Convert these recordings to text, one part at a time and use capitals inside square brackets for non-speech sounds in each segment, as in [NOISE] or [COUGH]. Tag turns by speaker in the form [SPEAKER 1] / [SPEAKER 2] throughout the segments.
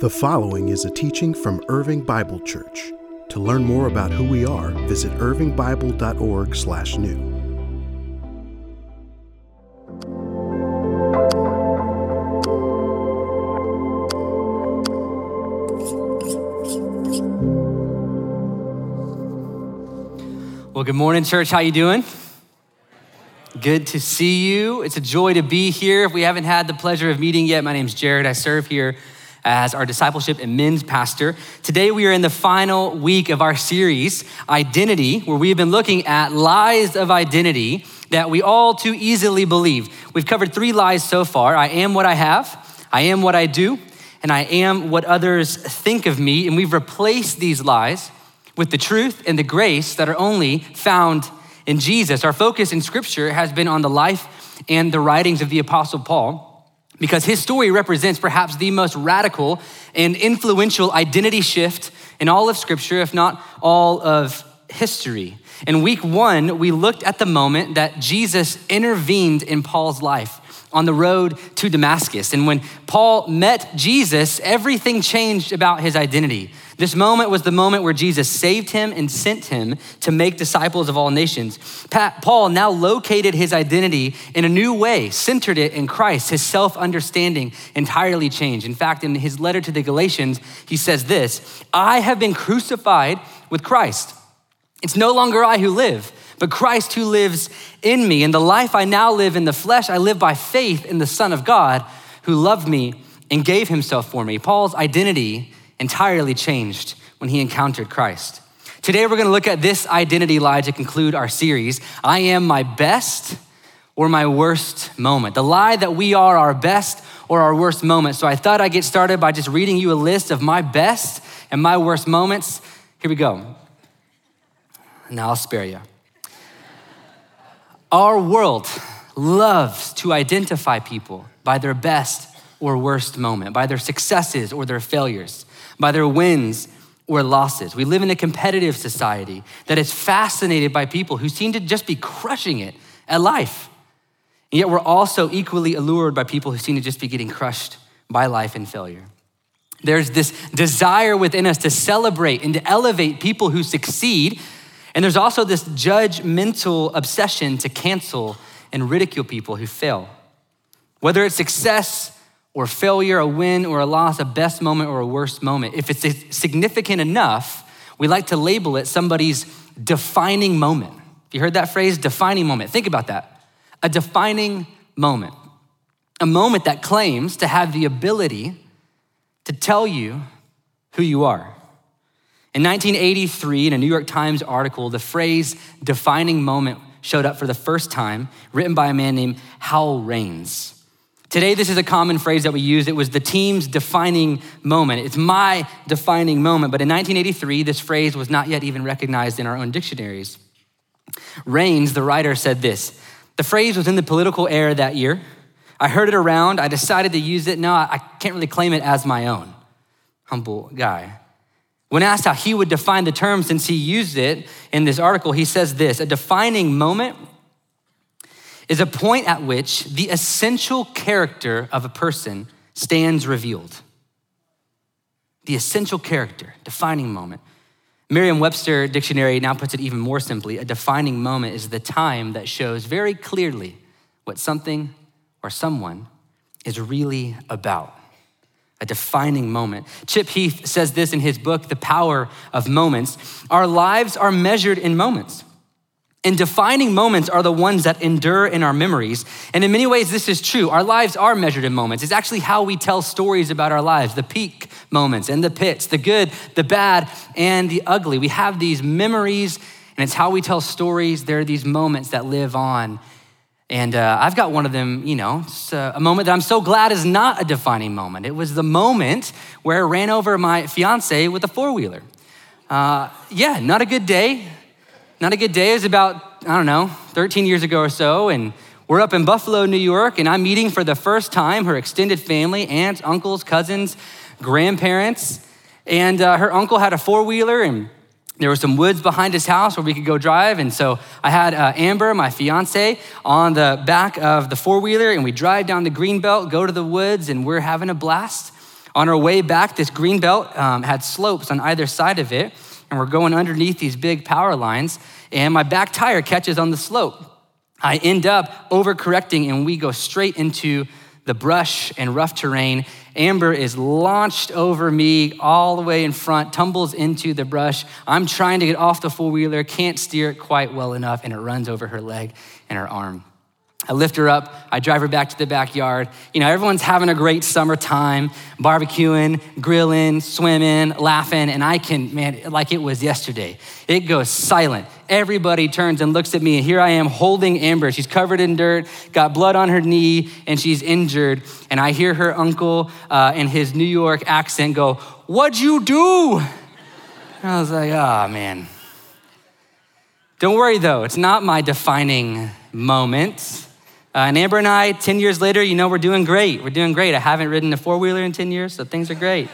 [SPEAKER 1] The following is a teaching from Irving Bible Church. To learn more about who we are, visit irvingbible.org/new.
[SPEAKER 2] Well, good morning, church. How you doing? Good to see you. It's a joy to be here. If we haven't had the pleasure of meeting yet, my name's Jared. I serve here as our discipleship and men's pastor. Today, we are in the final week of our series, Identity, where we have been looking at lies of identity that we all too easily believe. We've covered three lies so far I am what I have, I am what I do, and I am what others think of me. And we've replaced these lies with the truth and the grace that are only found in Jesus. Our focus in Scripture has been on the life and the writings of the Apostle Paul because his story represents perhaps the most radical and influential identity shift in all of Scripture, if not all of history. In week one, we looked at the moment that Jesus intervened in Paul's life on the road to Damascus. And when Paul met Jesus, everything changed about his identity. This moment was the moment where Jesus saved him and sent him to make disciples of all nations. Paul now located his identity in a new way, centered it in Christ. His self understanding entirely changed. In fact, in his letter to the Galatians, he says this I have been crucified with Christ. It's no longer I who live, but Christ who lives in me. And the life I now live in the flesh, I live by faith in the Son of God who loved me and gave himself for me. Paul's identity entirely changed when he encountered Christ. Today, we're gonna look at this identity lie to conclude our series I am my best or my worst moment. The lie that we are our best or our worst moment. So I thought I'd get started by just reading you a list of my best and my worst moments. Here we go. Now I'll spare you. Our world loves to identify people by their best or worst moment, by their successes or their failures by their wins or losses. We live in a competitive society that is fascinated by people who seem to just be crushing it at life. And yet we're also equally allured by people who seem to just be getting crushed by life and failure. There's this desire within us to celebrate and to elevate people who succeed. And there's also this judgmental obsession to cancel and ridicule people who fail. Whether it's success or failure, a win or a loss, a best moment or a worst moment, if it's significant enough, we like to label it somebody's defining moment. You heard that phrase, defining moment? Think about that. A defining moment. A moment that claims to have the ability to tell you who you are. In 1983, in a New York Times article, the phrase defining moment showed up for the first time, written by a man named Hal Raines. Today, this is a common phrase that we use. It was the team's defining moment. It's my defining moment. But in 1983, this phrase was not yet even recognized in our own dictionaries. Raines, the writer, said this The phrase was in the political air that year. I heard it around. I decided to use it. No, I can't really claim it as my own. Humble guy. When asked how he would define the term since he used it in this article, he says this A defining moment is a point at which the essential character of a person stands revealed. The essential character, defining moment. Merriam Webster Dictionary now puts it even more simply a defining moment is the time that shows very clearly what something or someone is really about. A defining moment. Chip Heath says this in his book, The Power of Moments. Our lives are measured in moments. And defining moments are the ones that endure in our memories. And in many ways, this is true. Our lives are measured in moments. It's actually how we tell stories about our lives the peak moments and the pits, the good, the bad, and the ugly. We have these memories, and it's how we tell stories. There are these moments that live on. And uh, I've got one of them, you know, a, a moment that I'm so glad is not a defining moment. It was the moment where I ran over my fiance with a four wheeler. Uh, yeah, not a good day not a good day. is about, I don't know, 13 years ago or so, and we're up in Buffalo, New York, and I'm meeting for the first time her extended family aunts, uncles, cousins, grandparents. And uh, her uncle had a four wheeler, and there were some woods behind his house where we could go drive. And so I had uh, Amber, my fiance, on the back of the four wheeler, and we drive down the green belt, go to the woods, and we're having a blast. On our way back, this green belt um, had slopes on either side of it, and we're going underneath these big power lines, and my back tire catches on the slope. I end up overcorrecting, and we go straight into the brush and rough terrain. Amber is launched over me all the way in front, tumbles into the brush. I'm trying to get off the four wheeler, can't steer it quite well enough, and it runs over her leg and her arm. I lift her up. I drive her back to the backyard. You know, everyone's having a great summertime, barbecuing, grilling, swimming, laughing, and I can, man, like it was yesterday. It goes silent. Everybody turns and looks at me, and here I am holding Amber. She's covered in dirt, got blood on her knee, and she's injured. And I hear her uncle uh, in his New York accent go, What'd you do? And I was like, Oh, man. Don't worry though, it's not my defining moment. Uh, and Amber and I, 10 years later, you know, we're doing great. We're doing great. I haven't ridden a four wheeler in 10 years, so things are great.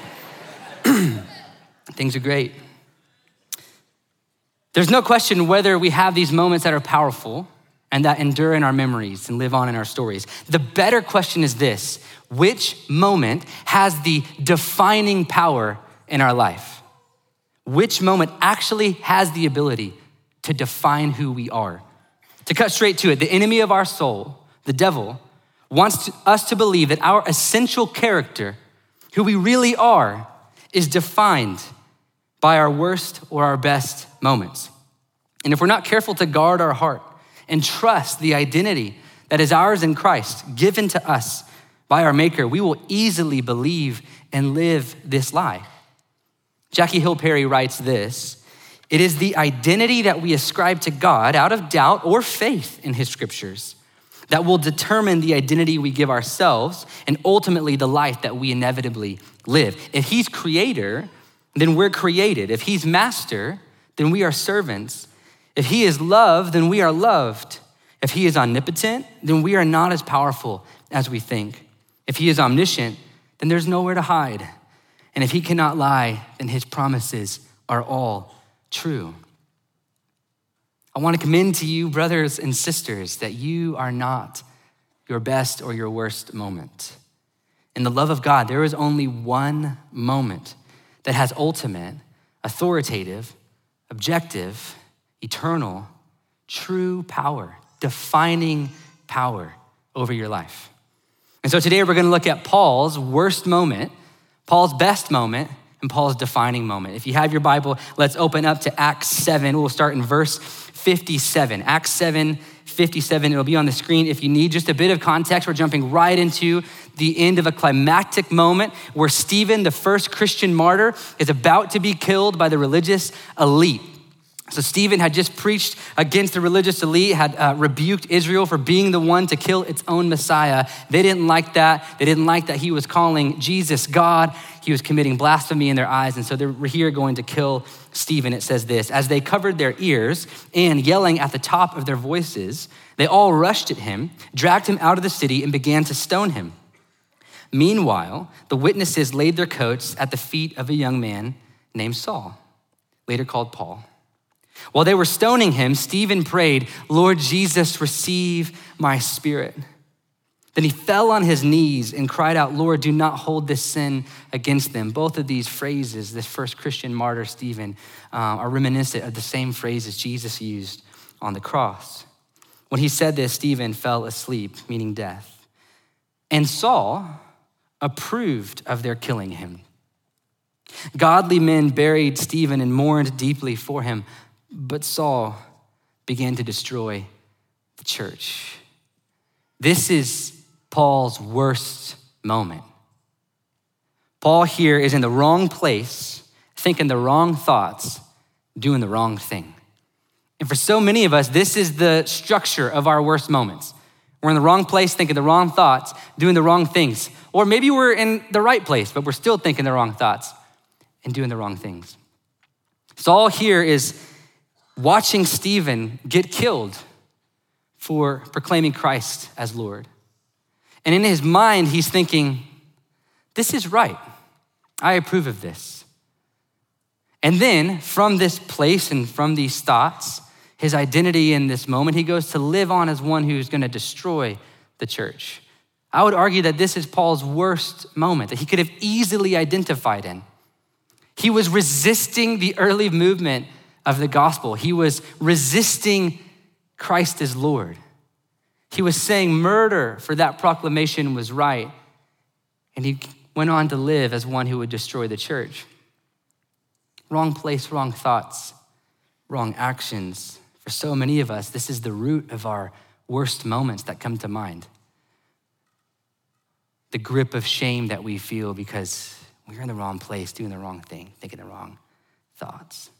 [SPEAKER 2] [CLEARS THROAT] things are great. There's no question whether we have these moments that are powerful and that endure in our memories and live on in our stories. The better question is this which moment has the defining power in our life? Which moment actually has the ability to define who we are? To cut straight to it, the enemy of our soul the devil, wants to, us to believe that our essential character, who we really are, is defined by our worst or our best moments. And if we're not careful to guard our heart and trust the identity that is ours in Christ, given to us by our Maker, we will easily believe and live this lie. Jackie Hill Perry writes this It is the identity that we ascribe to God out of doubt or faith in His scriptures that will determine the identity we give ourselves and ultimately the life that we inevitably live. If He's creator, then we're created. If He's master, then we are servants. If He is love, then we are loved. If He is omnipotent, then we are not as powerful as we think. If He is omniscient, then there's nowhere to hide. And if He cannot lie, then His promises are all true. I want to commend to you, brothers and sisters, that you are not your best or your worst moment. In the love of God, there is only one moment that has ultimate, authoritative, objective, eternal, true power, defining power over your life. And so today we're going to look at Paul's worst moment, Paul's best moment, and Paul's defining moment. If you have your Bible, let's open up to Acts 7. We'll start in verse 57. Acts 7 57. It'll be on the screen. If you need just a bit of context, we're jumping right into the end of a climactic moment where Stephen, the first Christian martyr, is about to be killed by the religious elite. So, Stephen had just preached against the religious elite, had uh, rebuked Israel for being the one to kill its own Messiah. They didn't like that. They didn't like that he was calling Jesus God. He was committing blasphemy in their eyes. And so they're here going to kill Stephen. It says this As they covered their ears and yelling at the top of their voices, they all rushed at him, dragged him out of the city, and began to stone him. Meanwhile, the witnesses laid their coats at the feet of a young man named Saul, later called Paul. While they were stoning him, Stephen prayed, Lord Jesus, receive my spirit. Then he fell on his knees and cried out, Lord, do not hold this sin against them. Both of these phrases, this first Christian martyr, Stephen, uh, are reminiscent of the same phrases Jesus used on the cross. When he said this, Stephen fell asleep, meaning death. And Saul approved of their killing him. Godly men buried Stephen and mourned deeply for him. But Saul began to destroy the church. This is Paul's worst moment. Paul here is in the wrong place, thinking the wrong thoughts, doing the wrong thing. And for so many of us, this is the structure of our worst moments. We're in the wrong place, thinking the wrong thoughts, doing the wrong things. Or maybe we're in the right place, but we're still thinking the wrong thoughts and doing the wrong things. Saul here is watching Stephen get killed for proclaiming Christ as Lord. And in his mind, he's thinking, this is right. I approve of this. And then from this place and from these thoughts, his identity in this moment, he goes to live on as one who's going to destroy the church. I would argue that this is Paul's worst moment that he could have easily identified in. He was resisting the early movement of the gospel, he was resisting Christ as Lord. He was saying murder for that proclamation was right. And he went on to live as one who would destroy the church. Wrong place, wrong thoughts, wrong actions. For so many of us, this is the root of our worst moments that come to mind. The grip of shame that we feel because we're in the wrong place, doing the wrong thing, thinking the wrong thoughts.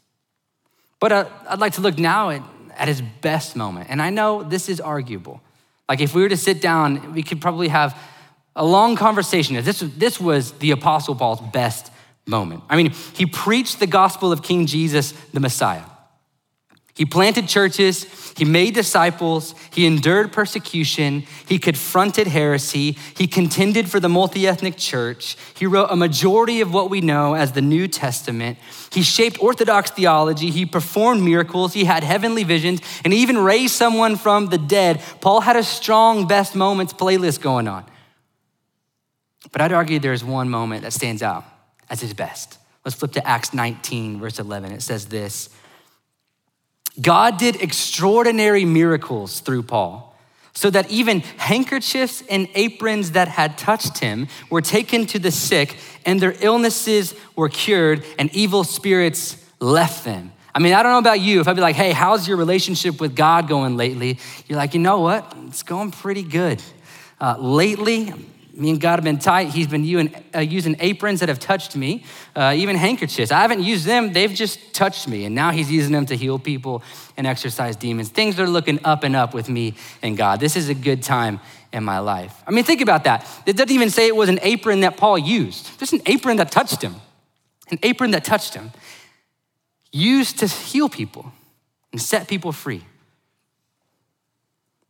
[SPEAKER 2] But uh, I'd like to look now at, at his best moment. And I know this is arguable. Like if we were to sit down, we could probably have a long conversation. This, this was the Apostle Paul's best moment. I mean, he preached the gospel of King Jesus, the Messiah. He planted churches, he made disciples, he endured persecution, he confronted heresy, he contended for the multi ethnic church, he wrote a majority of what we know as the New Testament, he shaped Orthodox theology, he performed miracles, he had heavenly visions, and he even raised someone from the dead. Paul had a strong best moments playlist going on. But I'd argue there's one moment that stands out as his best. Let's flip to Acts 19, verse 11. It says this. God did extraordinary miracles through Paul, so that even handkerchiefs and aprons that had touched him were taken to the sick, and their illnesses were cured, and evil spirits left them. I mean, I don't know about you. If I'd be like, hey, how's your relationship with God going lately? You're like, you know what? It's going pretty good. Uh, lately, me and God have been tight. He's been using, uh, aprons that have touched me, uh, even handkerchiefs. I haven't used them, they've just touched me. And now He's using them to heal people and exorcise demons. Things are looking up and up with me and God. This is a good time in my life. I mean, think about that. It doesn't even say it was an apron that Paul used, just an apron that touched him. An apron that touched him, used to heal people and set people free.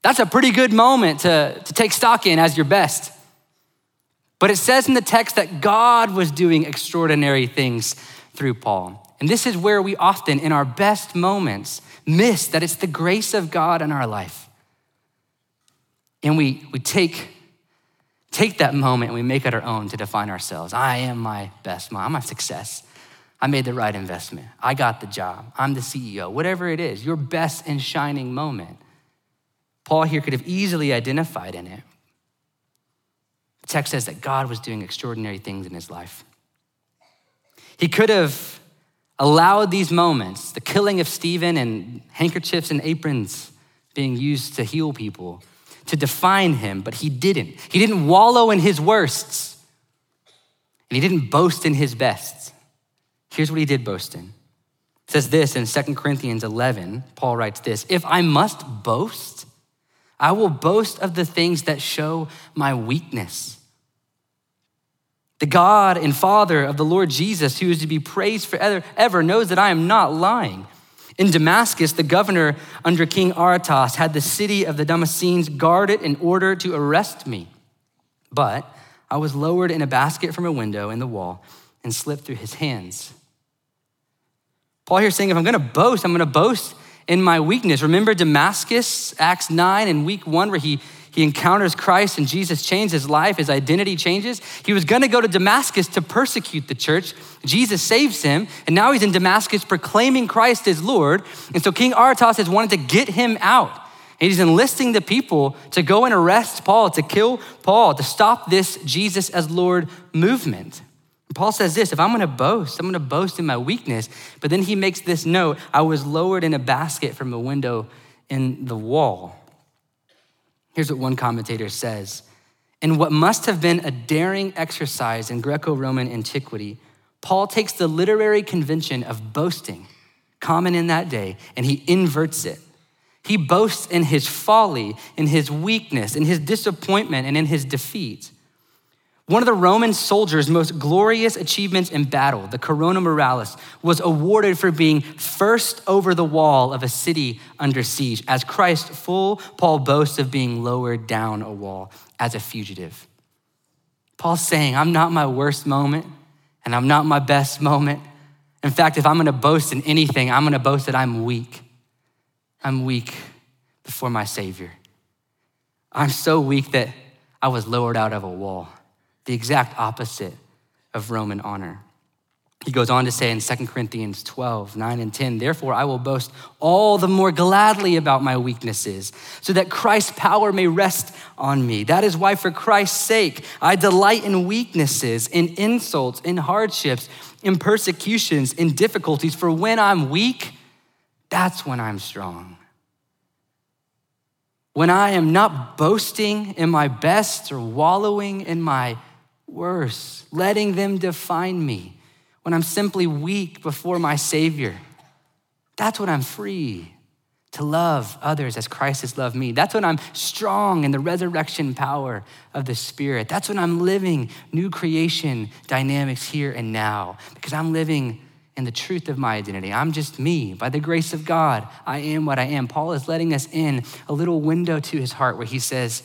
[SPEAKER 2] That's a pretty good moment to, to take stock in as your best. But it says in the text that God was doing extraordinary things through Paul. And this is where we often, in our best moments, miss that it's the grace of God in our life. And we, we take, take that moment and we make it our own to define ourselves. I am my best I'm my success. I made the right investment. I got the job. I'm the CEO. Whatever it is, your best and shining moment. Paul here could have easily identified in it. The text says that God was doing extraordinary things in his life. He could have allowed these moments, the killing of Stephen and handkerchiefs and aprons being used to heal people, to define him, but he didn't. He didn't wallow in his worsts, and he didn't boast in his bests. Here's what he did boast in. It says this in 2 Corinthians 11. Paul writes this If I must boast, I will boast of the things that show my weakness. The God and Father of the Lord Jesus, who is to be praised forever, ever, knows that I am not lying. In Damascus, the governor under King Aretas had the city of the Damascenes guarded in order to arrest me. But I was lowered in a basket from a window in the wall and slipped through his hands. Paul here saying, if I'm gonna boast, I'm gonna boast in my weakness. Remember Damascus, Acts 9 and week one, where he he encounters Christ and Jesus changes his life, his identity changes. He was gonna go to Damascus to persecute the church. Jesus saves him, and now he's in Damascus proclaiming Christ as Lord. And so King Aretas has wanted to get him out. And he's enlisting the people to go and arrest Paul, to kill Paul, to stop this Jesus as Lord movement. And Paul says this if I'm gonna boast, I'm gonna boast in my weakness. But then he makes this note I was lowered in a basket from a window in the wall. Here's what one commentator says In what must have been a daring exercise in Greco Roman antiquity, Paul takes the literary convention of boasting, common in that day, and he inverts it. He boasts in his folly, in his weakness, in his disappointment, and in his defeat. One of the Roman soldiers' most glorious achievements in battle, the Corona Muralis, was awarded for being first over the wall of a city under siege. As Christ, full Paul boasts of being lowered down a wall as a fugitive. Paul's saying, I'm not my worst moment, and I'm not my best moment. In fact, if I'm gonna boast in anything, I'm gonna boast that I'm weak. I'm weak before my Savior. I'm so weak that I was lowered out of a wall. The exact opposite of Roman honor. He goes on to say in 2 Corinthians 12, 9 and 10, therefore I will boast all the more gladly about my weaknesses, so that Christ's power may rest on me. That is why, for Christ's sake, I delight in weaknesses, in insults, in hardships, in persecutions, in difficulties. For when I'm weak, that's when I'm strong. When I am not boasting in my best or wallowing in my worst, letting them define me when I'm simply weak before my Savior. That's when I'm free to love others as Christ has loved me. That's when I'm strong in the resurrection power of the Spirit. That's when I'm living new creation dynamics here and now because I'm living in the truth of my identity. I'm just me. By the grace of God, I am what I am. Paul is letting us in a little window to his heart where he says,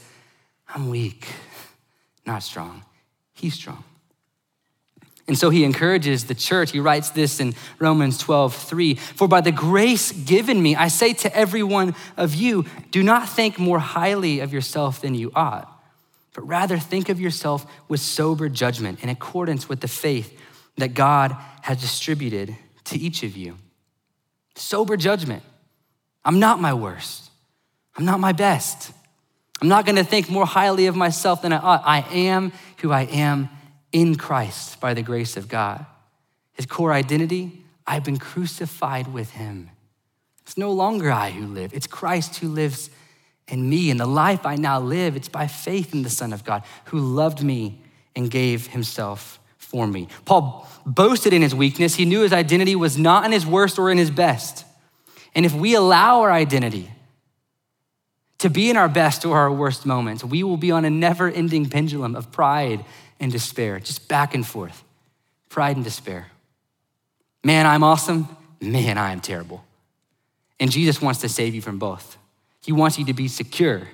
[SPEAKER 2] I'm weak, not strong. He's strong. And so he encourages the church. He writes this in Romans 12, 3. For by the grace given me, I say to every one of you, do not think more highly of yourself than you ought, but rather think of yourself with sober judgment in accordance with the faith that God has distributed to each of you. Sober judgment. I'm not my worst. I'm not my best. I'm not going to think more highly of myself than I ought. I am who I am in Christ by the grace of God. His core identity I've been crucified with him. It's no longer I who live, it's Christ who lives in me. And the life I now live, it's by faith in the Son of God who loved me and gave himself for me. Paul boasted in his weakness. He knew his identity was not in his worst or in his best. And if we allow our identity to be in our best or our worst moments, we will be on a never ending pendulum of pride and despair, just back and forth. Pride and despair. Man, I'm awesome. Man, I am terrible. And Jesus wants to save you from both. He wants you to be secure,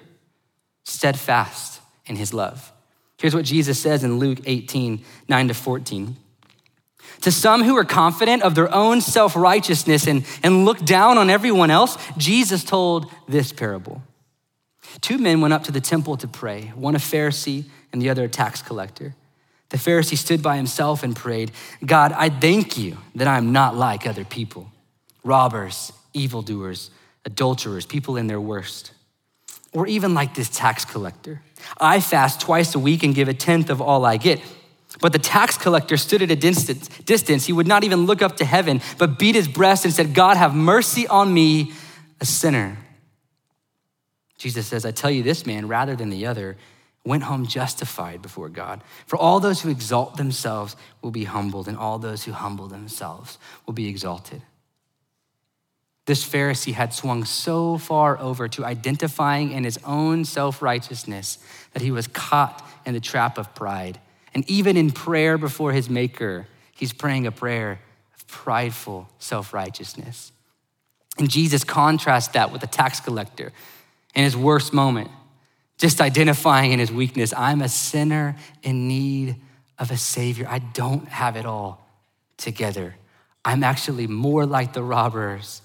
[SPEAKER 2] steadfast in his love. Here's what Jesus says in Luke 18, 9 to 14. To some who are confident of their own self righteousness and, and look down on everyone else, Jesus told this parable. Two men went up to the temple to pray, one a Pharisee and the other a tax collector. The Pharisee stood by himself and prayed, God, I thank you that I'm not like other people robbers, evildoers, adulterers, people in their worst, or even like this tax collector. I fast twice a week and give a tenth of all I get. But the tax collector stood at a distance. He would not even look up to heaven, but beat his breast and said, God, have mercy on me, a sinner. Jesus says, I tell you, this man, rather than the other, went home justified before God. For all those who exalt themselves will be humbled, and all those who humble themselves will be exalted. This Pharisee had swung so far over to identifying in his own self righteousness that he was caught in the trap of pride. And even in prayer before his Maker, he's praying a prayer of prideful self righteousness. And Jesus contrasts that with the tax collector in his worst moment just identifying in his weakness I'm a sinner in need of a Savior. I don't have it all together. I'm actually more like the robbers,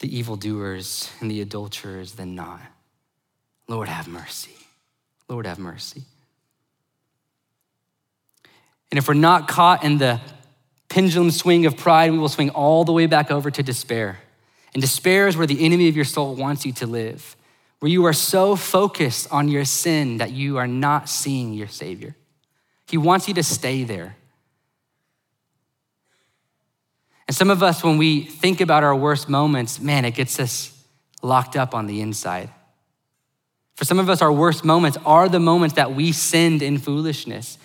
[SPEAKER 2] the evildoers, and the adulterers than not. Lord, have mercy. Lord, have mercy. And if we're not caught in the pendulum swing of pride, we will swing all the way back over to despair. And despair is where the enemy of your soul wants you to live where you are so focused on your sin that you are not seeing your Savior. He wants you to stay there. And some of us, when we think about our worst moments, man, it gets us locked up on the inside. For some of us, our worst moments are the moments that we sinned in foolishness.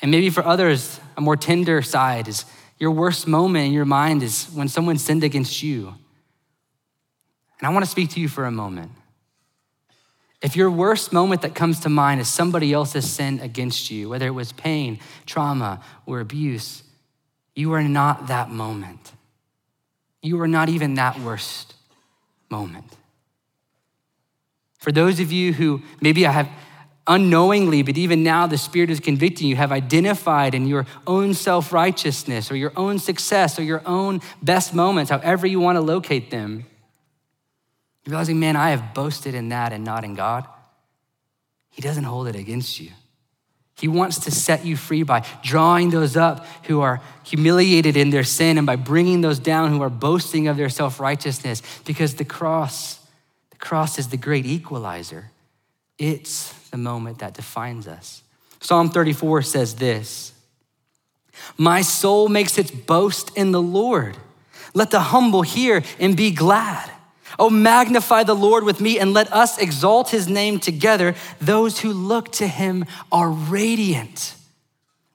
[SPEAKER 2] And maybe for others, a more tender side is your worst moment in your mind is when someone sinned against you. And I want to speak to you for a moment. If your worst moment that comes to mind is somebody else's sin against you, whether it was pain, trauma, or abuse, you are not that moment. You are not even that worst moment. For those of you who maybe I have unknowingly, but even now the Spirit is convicting you, have identified in your own self righteousness or your own success or your own best moments, however you want to locate them, realizing, man, I have boasted in that and not in God. He doesn't hold it against you. He wants to set you free by drawing those up who are humiliated in their sin and by bringing those down who are boasting of their self righteousness because the cross, the cross is the great equalizer. It's the moment that defines us. Psalm 34 says this My soul makes its boast in the Lord. Let the humble hear and be glad. Oh, magnify the Lord with me and let us exalt his name together. Those who look to him are radiant,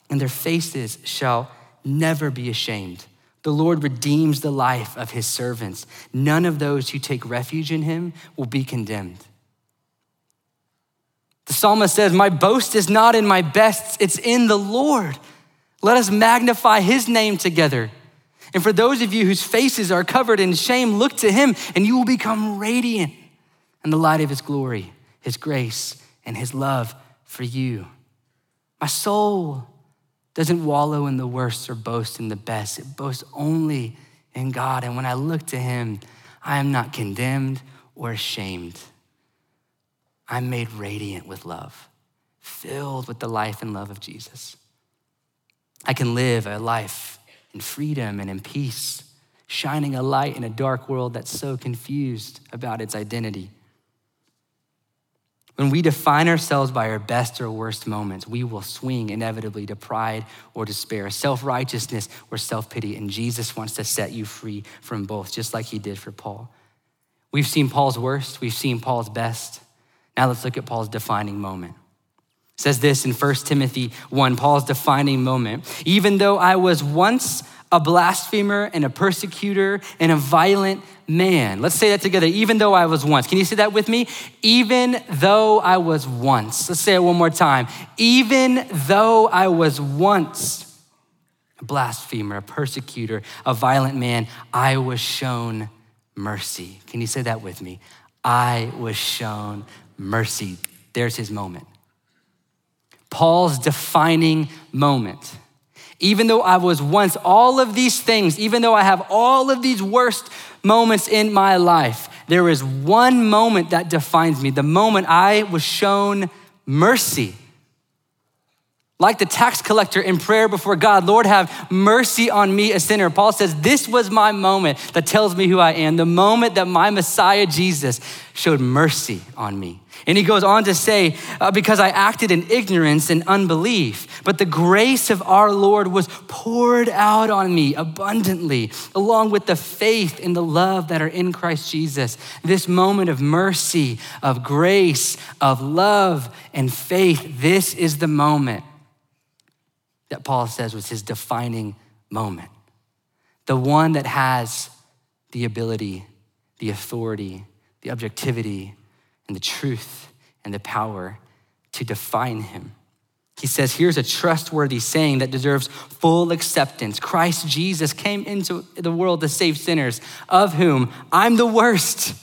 [SPEAKER 2] and their faces shall never be ashamed. The Lord redeems the life of his servants. None of those who take refuge in him will be condemned. The psalmist says, My boast is not in my best, it's in the Lord. Let us magnify his name together. And for those of you whose faces are covered in shame, look to him and you will become radiant in the light of his glory, his grace, and his love for you. My soul doesn't wallow in the worst or boast in the best, it boasts only in God. And when I look to him, I am not condemned or ashamed. I'm made radiant with love, filled with the life and love of Jesus. I can live a life in freedom and in peace, shining a light in a dark world that's so confused about its identity. When we define ourselves by our best or worst moments, we will swing inevitably to pride or despair, self righteousness or self pity. And Jesus wants to set you free from both, just like he did for Paul. We've seen Paul's worst, we've seen Paul's best. Now let's look at Paul's defining moment. Says this in 1 Timothy 1, Paul's defining moment. Even though I was once a blasphemer and a persecutor and a violent man. Let's say that together. Even though I was once. Can you say that with me? Even though I was once. Let's say it one more time. Even though I was once a blasphemer, a persecutor, a violent man, I was shown mercy. Can you say that with me? I was shown mercy. There's his moment. Paul's defining moment. Even though I was once all of these things, even though I have all of these worst moments in my life, there is one moment that defines me the moment I was shown mercy. Like the tax collector in prayer before God, Lord, have mercy on me, a sinner. Paul says, This was my moment that tells me who I am, the moment that my Messiah Jesus showed mercy on me. And he goes on to say, uh, Because I acted in ignorance and unbelief, but the grace of our Lord was poured out on me abundantly, along with the faith and the love that are in Christ Jesus. This moment of mercy, of grace, of love, and faith, this is the moment that Paul says was his defining moment. The one that has the ability, the authority, the objectivity, and the truth and the power to define him. He says, Here's a trustworthy saying that deserves full acceptance Christ Jesus came into the world to save sinners, of whom I'm the worst.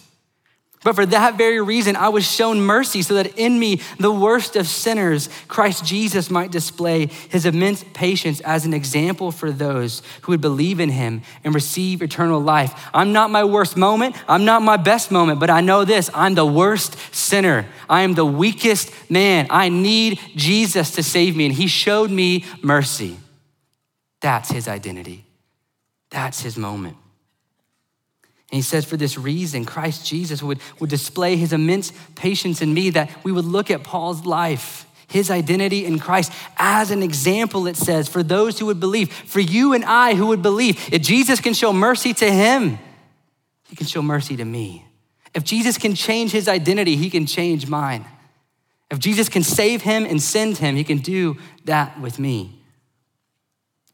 [SPEAKER 2] But for that very reason, I was shown mercy so that in me, the worst of sinners, Christ Jesus might display his immense patience as an example for those who would believe in him and receive eternal life. I'm not my worst moment. I'm not my best moment, but I know this I'm the worst sinner. I am the weakest man. I need Jesus to save me, and he showed me mercy. That's his identity. That's his moment. And he says, for this reason, Christ Jesus would, would display his immense patience in me, that we would look at Paul's life, his identity in Christ, as an example, it says, for those who would believe, for you and I who would believe. If Jesus can show mercy to him, he can show mercy to me. If Jesus can change his identity, he can change mine. If Jesus can save him and send him, he can do that with me.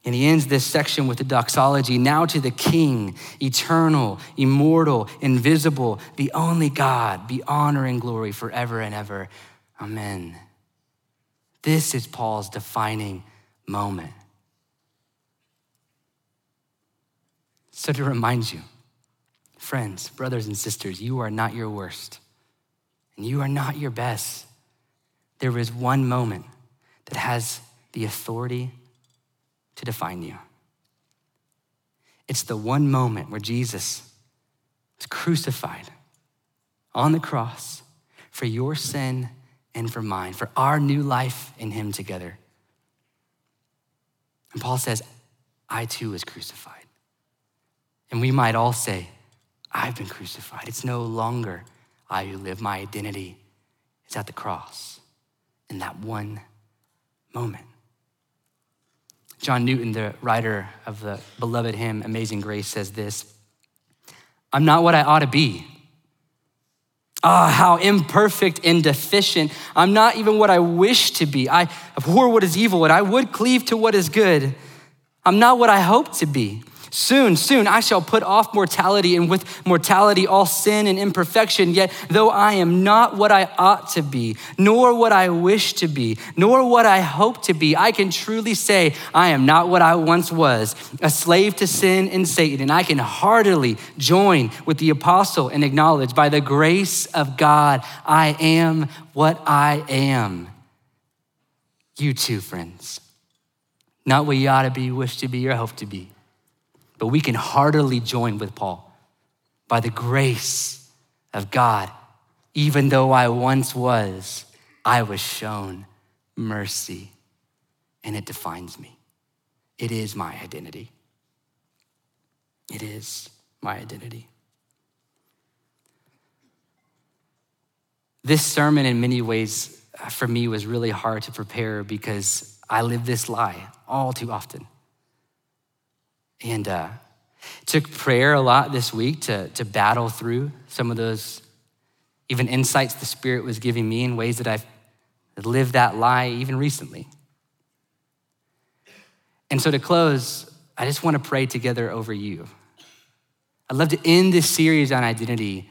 [SPEAKER 2] And he ends this section with the doxology now to the King, eternal, immortal, invisible, the only God, be honor and glory forever and ever. Amen. This is Paul's defining moment. So, to remind you, friends, brothers, and sisters, you are not your worst, and you are not your best. There is one moment that has the authority to define you. It's the one moment where Jesus was crucified on the cross for your sin and for mine, for our new life in Him together. And Paul says, I too was crucified. And we might all say, I've been crucified. It's no longer I who live. My identity is at the cross in that one moment. John Newton, the writer of the beloved hymn Amazing Grace, says this I'm not what I ought to be. Ah, how imperfect and deficient. I'm not even what I wish to be. I abhor what is evil, and I would cleave to what is good. I'm not what I hope to be. Soon, soon I shall put off mortality, and with mortality all sin and imperfection. Yet, though I am not what I ought to be, nor what I wish to be, nor what I hope to be, I can truly say I am not what I once was, a slave to sin and Satan. And I can heartily join with the apostle and acknowledge by the grace of God, I am what I am. You too, friends. Not what you ought to be, wish to be, or hope to be but we can heartily join with Paul by the grace of God. Even though I once was, I was shown mercy, and it defines me. It is my identity. It is my identity. This sermon, in many ways, uh, for me, was really hard to prepare because I live this lie all too often. And uh, took prayer a lot this week to, to battle through some of those even insights the Spirit was giving me in ways that I've lived that lie even recently. And so to close, I just want to pray together over you. I'd love to end this series on identity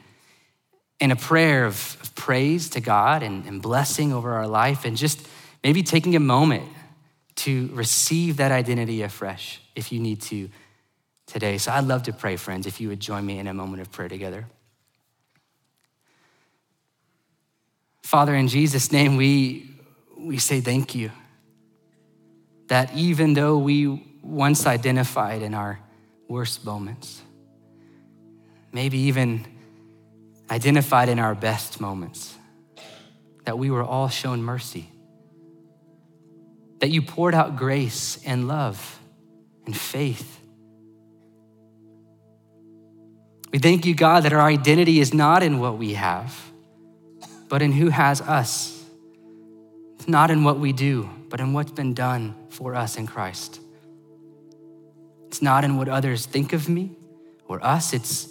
[SPEAKER 2] in a prayer of, of praise to God and, and blessing over our life, and just maybe taking a moment to receive that identity afresh if you need to today. So I'd love to pray, friends, if you would join me in a moment of prayer together. Father, in Jesus' name, we, we say thank you that even though we once identified in our worst moments, maybe even identified in our best moments, that we were all shown mercy, that you poured out grace and love and faith We thank you, God, that our identity is not in what we have, but in who has us. It's not in what we do, but in what's been done for us in Christ. It's not in what others think of me or us, it's,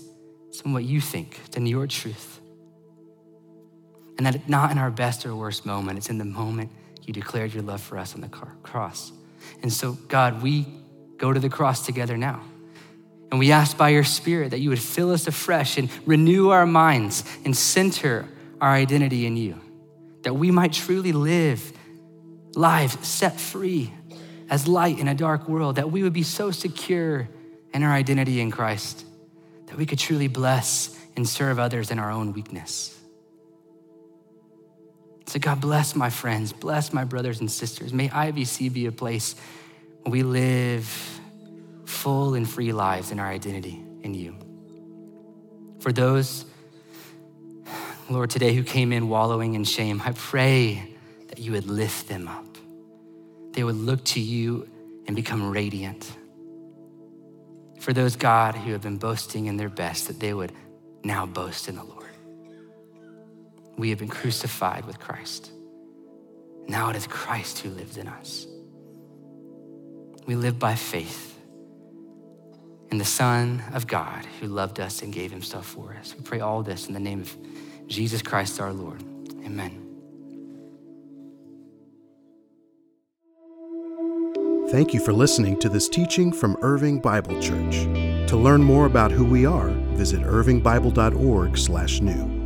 [SPEAKER 2] it's in what you think, it's in your truth. And that it's not in our best or worst moment, it's in the moment you declared your love for us on the cross. And so, God, we go to the cross together now. And we ask by your Spirit that you would fill us afresh and renew our minds and center our identity in you, that we might truly live lives set free as light in a dark world, that we would be so secure in our identity in Christ that we could truly bless and serve others in our own weakness. So, God, bless my friends, bless my brothers and sisters. May IBC be a place where we live full and free lives in our identity in you. For those, Lord, today who came in wallowing in shame, I pray that you would lift them up. They would look to you and become radiant. For those, God, who have been boasting in their best, that they would now boast in the Lord. We have been crucified with Christ. Now it is Christ who lives in us. We live by faith and the Son of God who loved us and gave himself for us. We pray all this in the name of Jesus Christ our Lord. Amen.
[SPEAKER 1] Thank you for listening to this teaching from Irving Bible Church. To learn more about who we are, visit irvingbible.org/new.